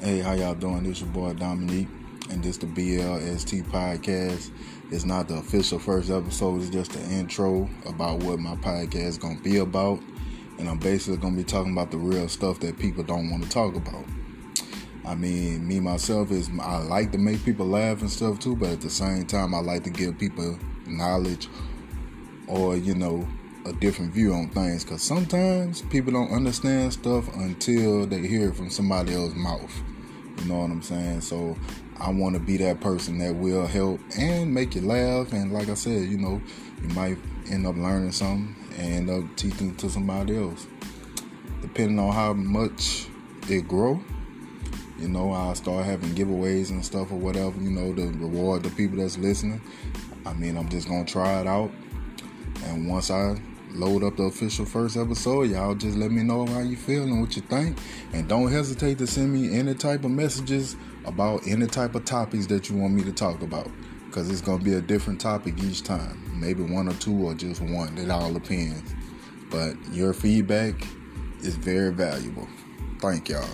Hey, how y'all doing? This your boy Dominique, and this the BLST podcast. It's not the official first episode; it's just the intro about what my podcast is gonna be about, and I'm basically gonna be talking about the real stuff that people don't want to talk about. I mean, me myself is I like to make people laugh and stuff too, but at the same time, I like to give people knowledge or you know a different view on things because sometimes people don't understand stuff until they hear it from somebody else's mouth. You know what I'm saying? So I want to be that person that will help and make you laugh. And like I said, you know, you might end up learning something and end up teaching to somebody else. Depending on how much it grow, you know, I'll start having giveaways and stuff or whatever, you know, to reward the people that's listening. I mean, I'm just gonna try it out. And once I load up the official first episode. Y'all just let me know how you feel and what you think. And don't hesitate to send me any type of messages about any type of topics that you want me to talk about. Because it's going to be a different topic each time. Maybe one or two or just one. It all depends. But your feedback is very valuable. Thank y'all.